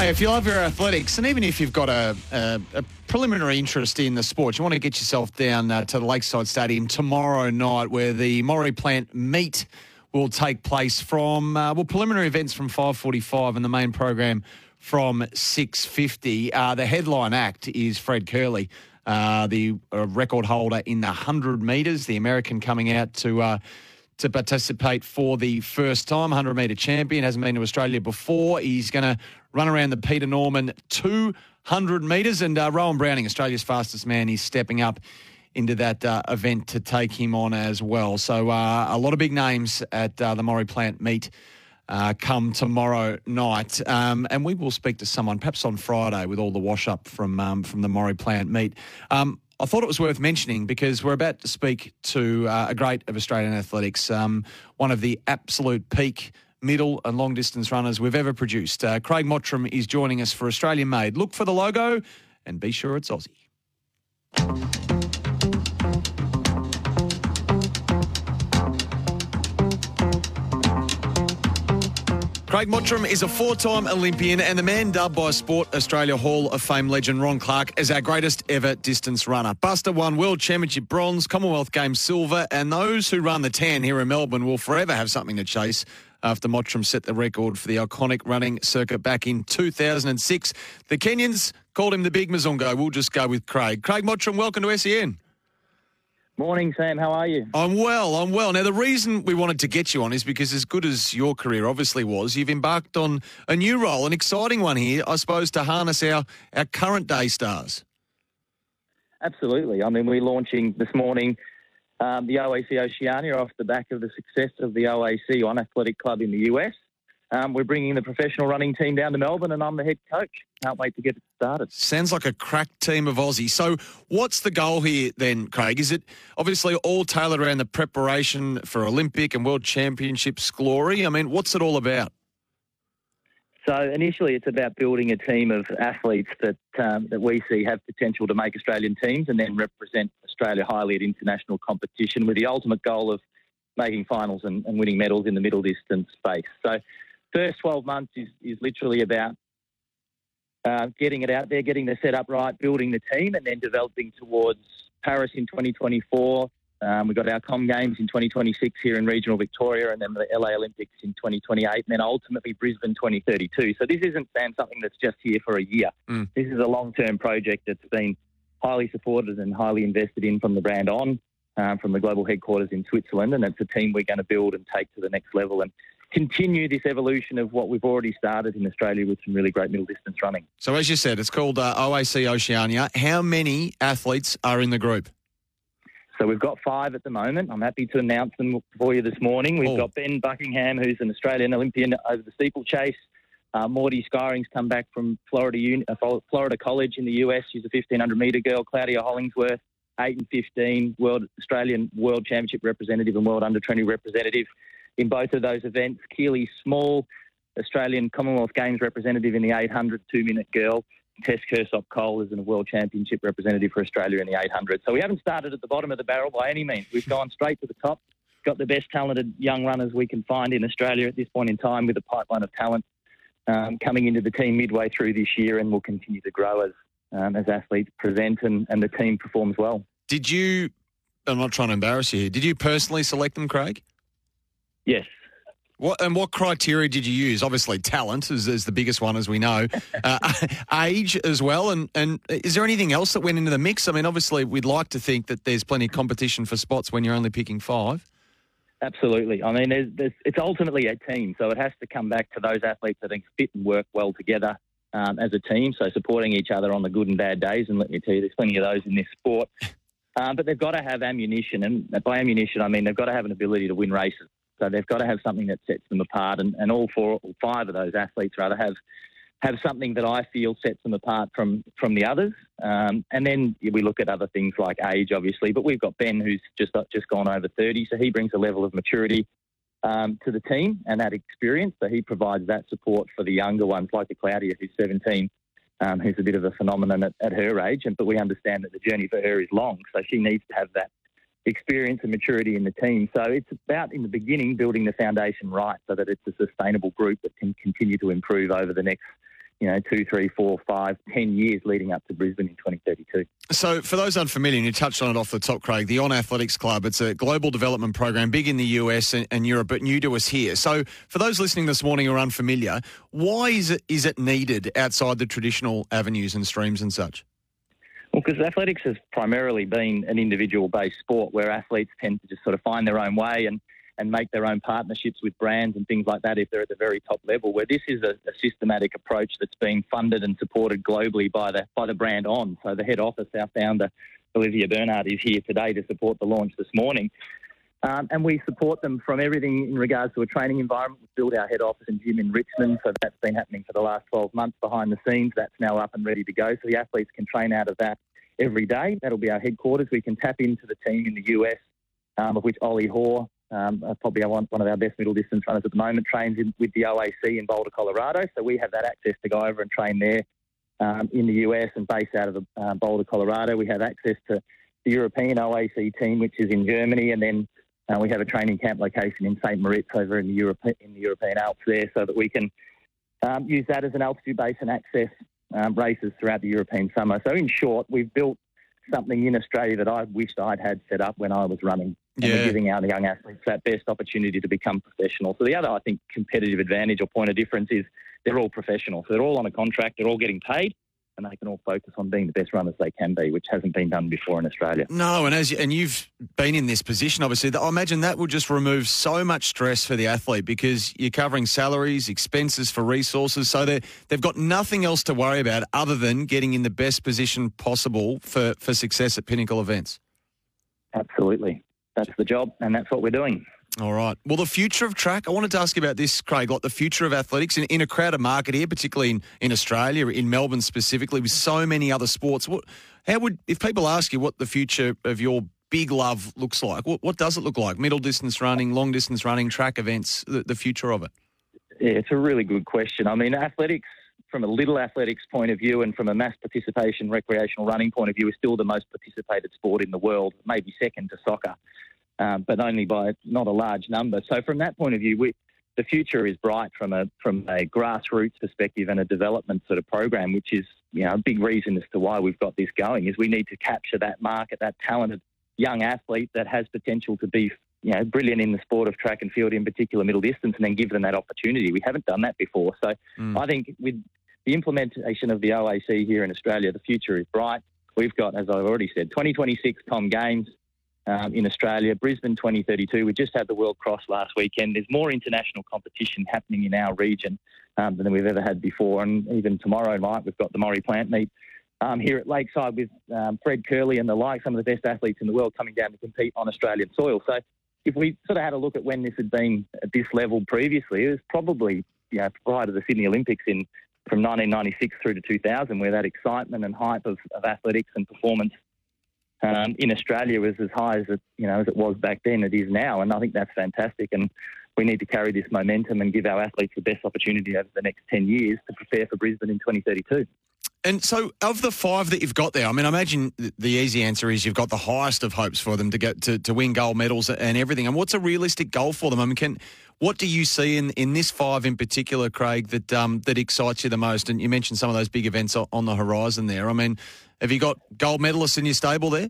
Hey, if you love your athletics, and even if you've got a, a, a preliminary interest in the sport, you want to get yourself down uh, to the Lakeside Stadium tomorrow night, where the Maurie Plant meet will take place from uh, well preliminary events from 5:45 and the main program from 6:50. Uh, the headline act is Fred Kerley, uh, the uh, record holder in the 100 metres. The American coming out to uh, to participate for the first time. 100 metre champion, hasn't been to Australia before. He's going to run around the Peter Norman 200 metres. And uh, Rohan Browning, Australia's fastest man, is stepping up into that uh, event to take him on as well. So uh, a lot of big names at uh, the Maurie Plant meet. Uh, come tomorrow night, um, and we will speak to someone perhaps on Friday with all the wash up from um, from the Maurie Plant meet. Um, I thought it was worth mentioning because we're about to speak to uh, a great of Australian athletics, um, one of the absolute peak middle and long distance runners we've ever produced. Uh, Craig Mottram is joining us for Australian Made. Look for the logo and be sure it's Aussie. Craig Mottram is a four time Olympian and the man dubbed by Sport Australia Hall of Fame legend Ron Clarke as our greatest ever distance runner. Buster won World Championship bronze, Commonwealth Games silver, and those who run the tan here in Melbourne will forever have something to chase after Mottram set the record for the iconic running circuit back in 2006. The Kenyans called him the Big Mzungu. We'll just go with Craig. Craig Mottram, welcome to SEN. Morning, Sam. How are you? I'm well. I'm well. Now, the reason we wanted to get you on is because, as good as your career obviously was, you've embarked on a new role, an exciting one here, I suppose, to harness our, our current day stars. Absolutely. I mean, we're launching this morning um, the OAC Oceania off the back of the success of the OAC on Athletic Club in the US. Um, we're bringing the professional running team down to Melbourne, and I'm the head coach. Can't wait to get it started. Sounds like a crack team of Aussies. So, what's the goal here then, Craig? Is it obviously all tailored around the preparation for Olympic and World Championships glory? I mean, what's it all about? So initially, it's about building a team of athletes that um, that we see have potential to make Australian teams and then represent Australia highly at international competition, with the ultimate goal of making finals and, and winning medals in the middle distance space. So, first 12 months is is literally about uh, getting it out there, getting the setup right, building the team, and then developing towards Paris in 2024, um, we've got our Com Games in 2026 here in regional Victoria, and then the LA Olympics in 2028, and then ultimately Brisbane 2032. So this isn't Sam, something that's just here for a year. Mm. This is a long-term project that's been highly supported and highly invested in from the brand on, um, from the global headquarters in Switzerland, and it's a team we're going to build and take to the next level and continue this evolution of what we've already started in Australia with some really great middle distance running. So as you said, it's called uh, OAC Oceania. How many athletes are in the group? So we've got five at the moment. I'm happy to announce them for you this morning. We've oh. got Ben Buckingham, who's an Australian Olympian over the steeplechase. Uh, Maudie Skyring's come back from Florida Uni- uh, Florida College in the US. She's a 1500 metre girl. Claudia Hollingsworth, 8 and 15, World Australian World Championship representative and World Under 20 representative in both of those events. Keely Small, Australian Commonwealth Games representative in the 800 two minute girl. Tess Kirsopp-Cole is a world championship representative for Australia in the 800. So we haven't started at the bottom of the barrel by any means. We've gone straight to the top, got the best talented young runners we can find in Australia at this point in time with a pipeline of talent um, coming into the team midway through this year and will continue to grow as, um, as athletes present and, and the team performs well. Did you, I'm not trying to embarrass you here, did you personally select them, Craig? Yes, what, and what criteria did you use? Obviously, talent is, is the biggest one, as we know. Uh, age as well, and and is there anything else that went into the mix? I mean, obviously, we'd like to think that there's plenty of competition for spots when you're only picking five. Absolutely. I mean, there's, there's, it's ultimately a team, so it has to come back to those athletes that fit and work well together um, as a team. So supporting each other on the good and bad days, and let me tell you, there's plenty of those in this sport. Um, but they've got to have ammunition, and by ammunition, I mean they've got to have an ability to win races. So they've got to have something that sets them apart, and, and all four, or five of those athletes rather have have something that I feel sets them apart from from the others. Um, and then we look at other things like age, obviously. But we've got Ben, who's just just gone over 30, so he brings a level of maturity um, to the team and that experience. So he provides that support for the younger ones, like the Claudia, who's 17, um, who's a bit of a phenomenon at, at her age. And but we understand that the journey for her is long, so she needs to have that experience and maturity in the team. So it's about in the beginning building the foundation right so that it's a sustainable group that can continue to improve over the next you know, two, three, four, five, ten years leading up to Brisbane in 2032. So, for those unfamiliar, and you touched on it off the top, Craig, the On Athletics Club, it's a global development program, big in the US and, and, Europe, but new to us here. So, for those listening this morning who are unfamiliar, why is it, is it needed outside the traditional avenues and streams and such? Well, because athletics has primarily been an individual based sport where athletes tend to just sort of find their own way and and make their own partnerships with brands and things like that if they're at the very top level. Where this is a, a systematic approach that's being funded and supported globally by the by the brand On. So the head office, our founder Olivier Bernhard, is here today to support the launch this morning. Um, and we support them from everything in regards to a training environment. We've built our head office and gym in Richmond, so that's been happening for the last 12 months behind the scenes. That's now up and ready to go, so the athletes can train out of that every day. That'll be our headquarters. We can tap into the team in the US, um, of which Ollie Hoare um, probably one, one of our best middle distance runners at the moment, trains in, with the OAC in Boulder, Colorado. So we have that access to go over and train there um, in the US and based out of the, uh, Boulder, Colorado. We have access to the European OAC team, which is in Germany, and then uh, we have a training camp location in St. Moritz over in the, Europe, in the European Alps there, so that we can um, use that as an altitude base and access um, races throughout the European summer. So in short, we've built something in Australia that I wished I'd had set up when I was running. And yeah. we're giving our young athletes that best opportunity to become professional. So the other, I think, competitive advantage or point of difference is they're all professional. So they're all on a contract, they're all getting paid and they can all focus on being the best runners they can be, which hasn't been done before in Australia. No, and as you, and you've been in this position, obviously, I imagine that would just remove so much stress for the athlete because you're covering salaries, expenses for resources, so they they've got nothing else to worry about other than getting in the best position possible for for success at pinnacle events. Absolutely, that's the job, and that's what we're doing. All right. Well, the future of track, I wanted to ask you about this, Craig, like the future of athletics in, in a crowded market here, particularly in, in Australia, in Melbourne specifically, with so many other sports. What, how would, if people ask you what the future of your big love looks like, what, what does it look like? Middle distance running, long distance running, track events, the, the future of it? Yeah, it's a really good question. I mean, athletics, from a little athletics point of view and from a mass participation recreational running point of view, is still the most participated sport in the world, maybe second to soccer um, but only by not a large number. So from that point of view, we, the future is bright from a from a grassroots perspective and a development sort of program, which is you know a big reason as to why we've got this going. Is we need to capture that market, that talented young athlete that has potential to be you know brilliant in the sport of track and field, in particular middle distance, and then give them that opportunity. We haven't done that before, so mm. I think with the implementation of the OAC here in Australia, the future is bright. We've got, as I've already said, 2026 Com Games um, in Australia. Brisbane 2032. We just had the World Cross last weekend. There's more international competition happening in our region um, than we've ever had before. And even tomorrow night, we've got the Maurie Plant meet um, here at Lakeside with um, Fred Kerley and the like, some of the best athletes in the world coming down to compete on Australian soil. So if we sort of had a look at when this had been at this level previously, it was probably you know, prior to the Sydney Olympics in from 1996 through to 2000, where that excitement and hype of, of athletics and performance um, in Australia was as high as it, you know, as it was back then. It is now, and I think that's fantastic. And we need to carry this momentum and give our athletes the best opportunity over the next 10 years to prepare for Brisbane in 2032. And so, of the five that you've got there, I mean, I imagine the easy answer is you've got the highest of hopes for them to get to, to win gold medals and everything. And what's a realistic goal for them? I mean, can what do you see in, in this five in particular, Craig, that um, that excites you the most? And you mentioned some of those big events on the horizon there. I mean, have you got gold medalists in your stable there?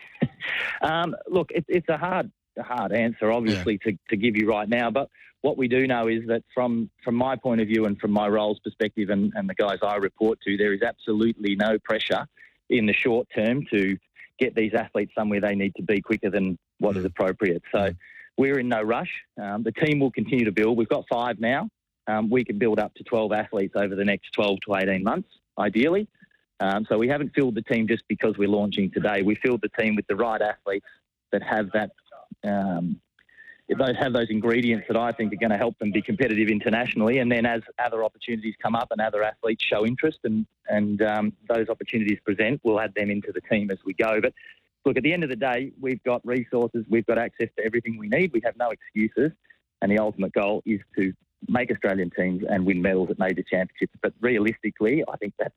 um, look, it, it's a hard, a hard answer, obviously, yeah. to, to give you right now. But what we do know is that from from my point of view and from my roles perspective and, and the guys I report to, there is absolutely no pressure in the short term to get these athletes somewhere they need to be quicker than what is mm. appropriate. So mm. we're in no rush. Um, the team will continue to build. We've got five now. Um, we can build up to 12 athletes over the next 12 to 18 months, ideally. Um, so we haven't filled the team just because we're launching today. We filled the team with the right athletes that have that um, those have those ingredients that I think are going to help them be competitive internationally. And then as other opportunities come up and other athletes show interest and and um, those opportunities present, we'll add them into the team as we go. But look, at the end of the day, we've got resources, we've got access to everything we need. We have no excuses, and the ultimate goal is to make Australian teams and win medals at major championships. But realistically, I think that's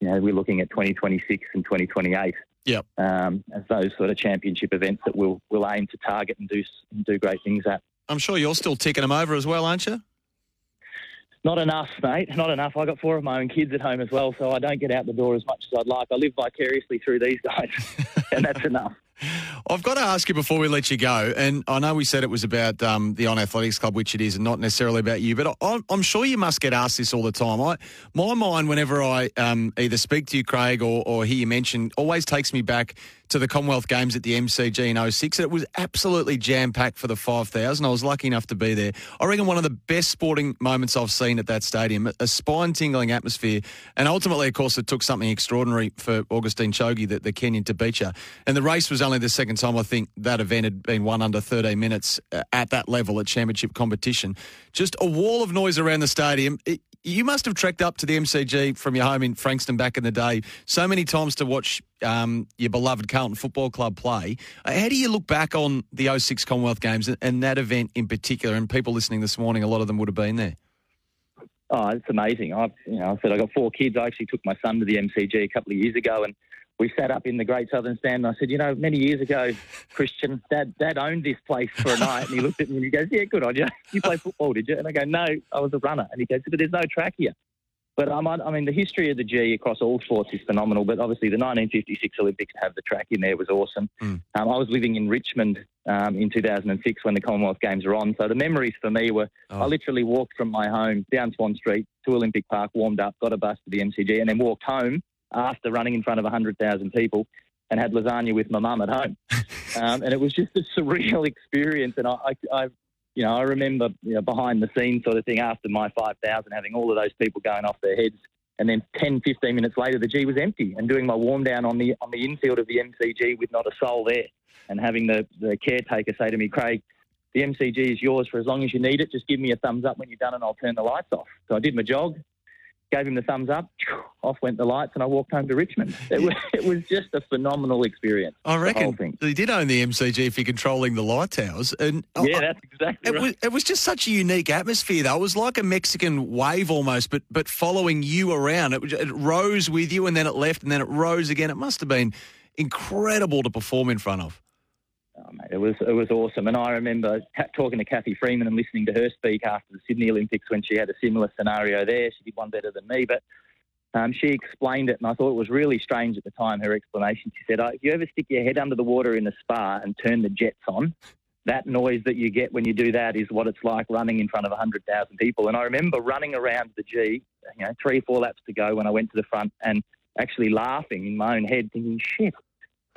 you know we're looking at 2026 and 2028. Yep. Um, as those sort of championship events that we'll we'll aim to target and do and do great things at. I'm sure you're still ticking them over as well, aren't you? Not enough, mate. Not enough. I got four of my own kids at home as well, so I don't get out the door as much as I'd like. I live vicariously through these guys, and that's enough. I've got to ask you before we let you go, and I know we said it was about um, the On Athletics Club, which it is, and not necessarily about you, but I, am sure you must get asked this all the time. I, my mind, whenever I um, either speak to you, Craig, or, or hear you mention, always takes me back to the Commonwealth Games at the MCG in 06. It was absolutely jam packed for the 5,000. I was lucky enough to be there. I reckon one of the best sporting moments I've seen at that stadium, a spine tingling atmosphere. And ultimately, of course, it took something extraordinary for Augustine Choge, the, the Kenyan, to beat you. And the race was only the second time I think that event had been won under 13 minutes uh, at that level at championship competition. Just a wall of noise around the stadium. It, you must have trekked up to the MCG from your home in Frankston back in the day so many times to watch um, your beloved Carlton Football Club play. Uh, how do you look back on the 06 Commonwealth Games and, that event in particular? And people listening this morning, a lot of them would have been there. Oh, it's amazing. I, you know, I said I got four kids. I actually took my son to the MCG a couple of years ago, and we sat up in the Great Southern Stand. And I said, you know, many years ago, Christian, Dad, Dad owned this place for a night, and he looked at me and he goes, "Yeah, good on you. You play football, did you?" And I go, "No, I was a runner." And he goes, "But there's no track here." But um, I mean, the history of the G across all sports is phenomenal. But obviously, the 1956 Olympics to have the track in there was awesome. Mm. Um, I was living in Richmond um, in 2006 when the Commonwealth Games were on. So the memories for me were oh. I literally walked from my home down Swan Street to Olympic Park, warmed up, got a bus to the MCG, and then walked home after running in front of 100,000 people and had lasagna with my mum at home. um, and it was just a surreal experience. And I, I, I you know, I remember you know, behind the scenes sort of thing after my 5,000, having all of those people going off their heads. And then 10, 15 minutes later, the G was empty and doing my warm down on the on the infield of the MCG with not a soul there. And having the, the caretaker say to me, Craig, the MCG is yours for as long as you need it. Just give me a thumbs up when you're done and I'll turn the lights off. So I did my jog, gave him the thumbs up. Off went the lights, and I walked home to Richmond. It, was, it was just a phenomenal experience. I reckon he did own the MCG for controlling the light towers, and yeah, I, that's exactly it right. Was, it was just such a unique atmosphere. Though it was like a Mexican wave almost, but but following you around. It, it rose with you, and then it left, and then it rose again. It must have been incredible to perform in front of. Oh, mate, it was it was awesome, and I remember talking to Cathy Freeman and listening to her speak after the Sydney Olympics when she had a similar scenario there. She did one better than me, but um, she explained it, and I thought it was really strange at the time. Her explanation. She said, oh, "If you ever stick your head under the water in a spa and turn the jets on, that noise that you get when you do that is what it's like running in front of hundred thousand people." And I remember running around the G, you know, three four laps to go when I went to the front, and actually laughing in my own head, thinking, "Shit."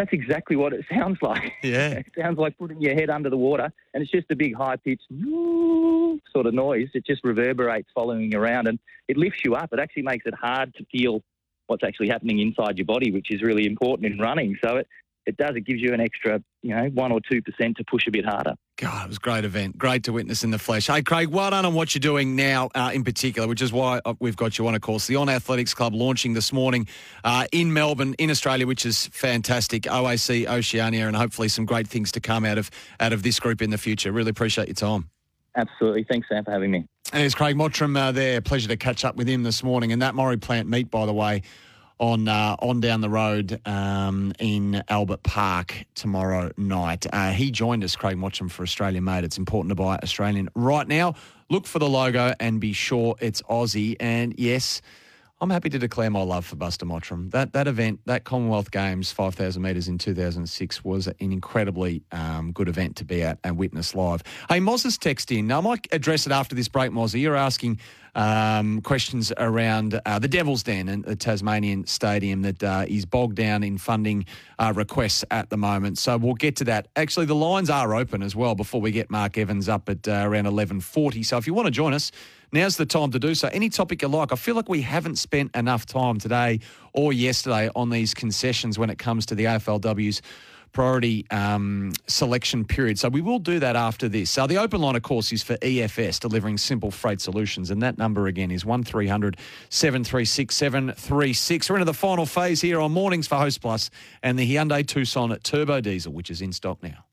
That's exactly what it sounds like. Yeah. it sounds like putting your head under the water, and it's just a big high pitched sort of noise. It just reverberates following around, and it lifts you up. It actually makes it hard to feel what's actually happening inside your body, which is really important in running. So it, it does. It gives you an extra, you know, one or two percent to push a bit harder. God, it was a great event. Great to witness in the flesh. Hey, Craig, well done on what you're doing now, uh, in particular, which is why uh, we've got you on. Of course, the On Athletics Club launching this morning uh, in Melbourne, in Australia, which is fantastic. OAC, Oceania, and hopefully some great things to come out of out of this group in the future. Really appreciate your time. Absolutely. Thanks, Sam, for having me. And it's Craig Mottram uh, there. Pleasure to catch up with him this morning. And that Maurie Plant meet, by the way on uh, on down the road um, in Albert Park tomorrow night. Uh, he joined us, Craig Mottram, for Australian Made. It's important to buy Australian right now. Look for the logo and be sure it's Aussie. And yes, I'm happy to declare my love for Buster Mottram. That that event, that Commonwealth Games, 5,000 metres in 2006, was an incredibly um, good event to be at and witness live. Hey, Moz has texted in. Now, I might address it after this break, Mozzie. You're asking um, questions around uh, the Devil's Den and the Tasmanian Stadium that uh, is bogged down in funding uh, requests at the moment. So we'll get to that. Actually, the lines are open as well before we get Mark Evans up at uh, around 11.40. So if you want to join us, now's the time to do so. Any topic you like. I feel like we haven't spent enough time today or yesterday on these concessions when it comes to the AFLW's priority um, selection period. So we will do that after this. So the open line, of course, is for EFS, delivering simple freight solutions. And that number again is 1300 736 736. We're into the final phase here on Mornings for Host Plus and the Hyundai Tucson Turbo Diesel, which is in stock now.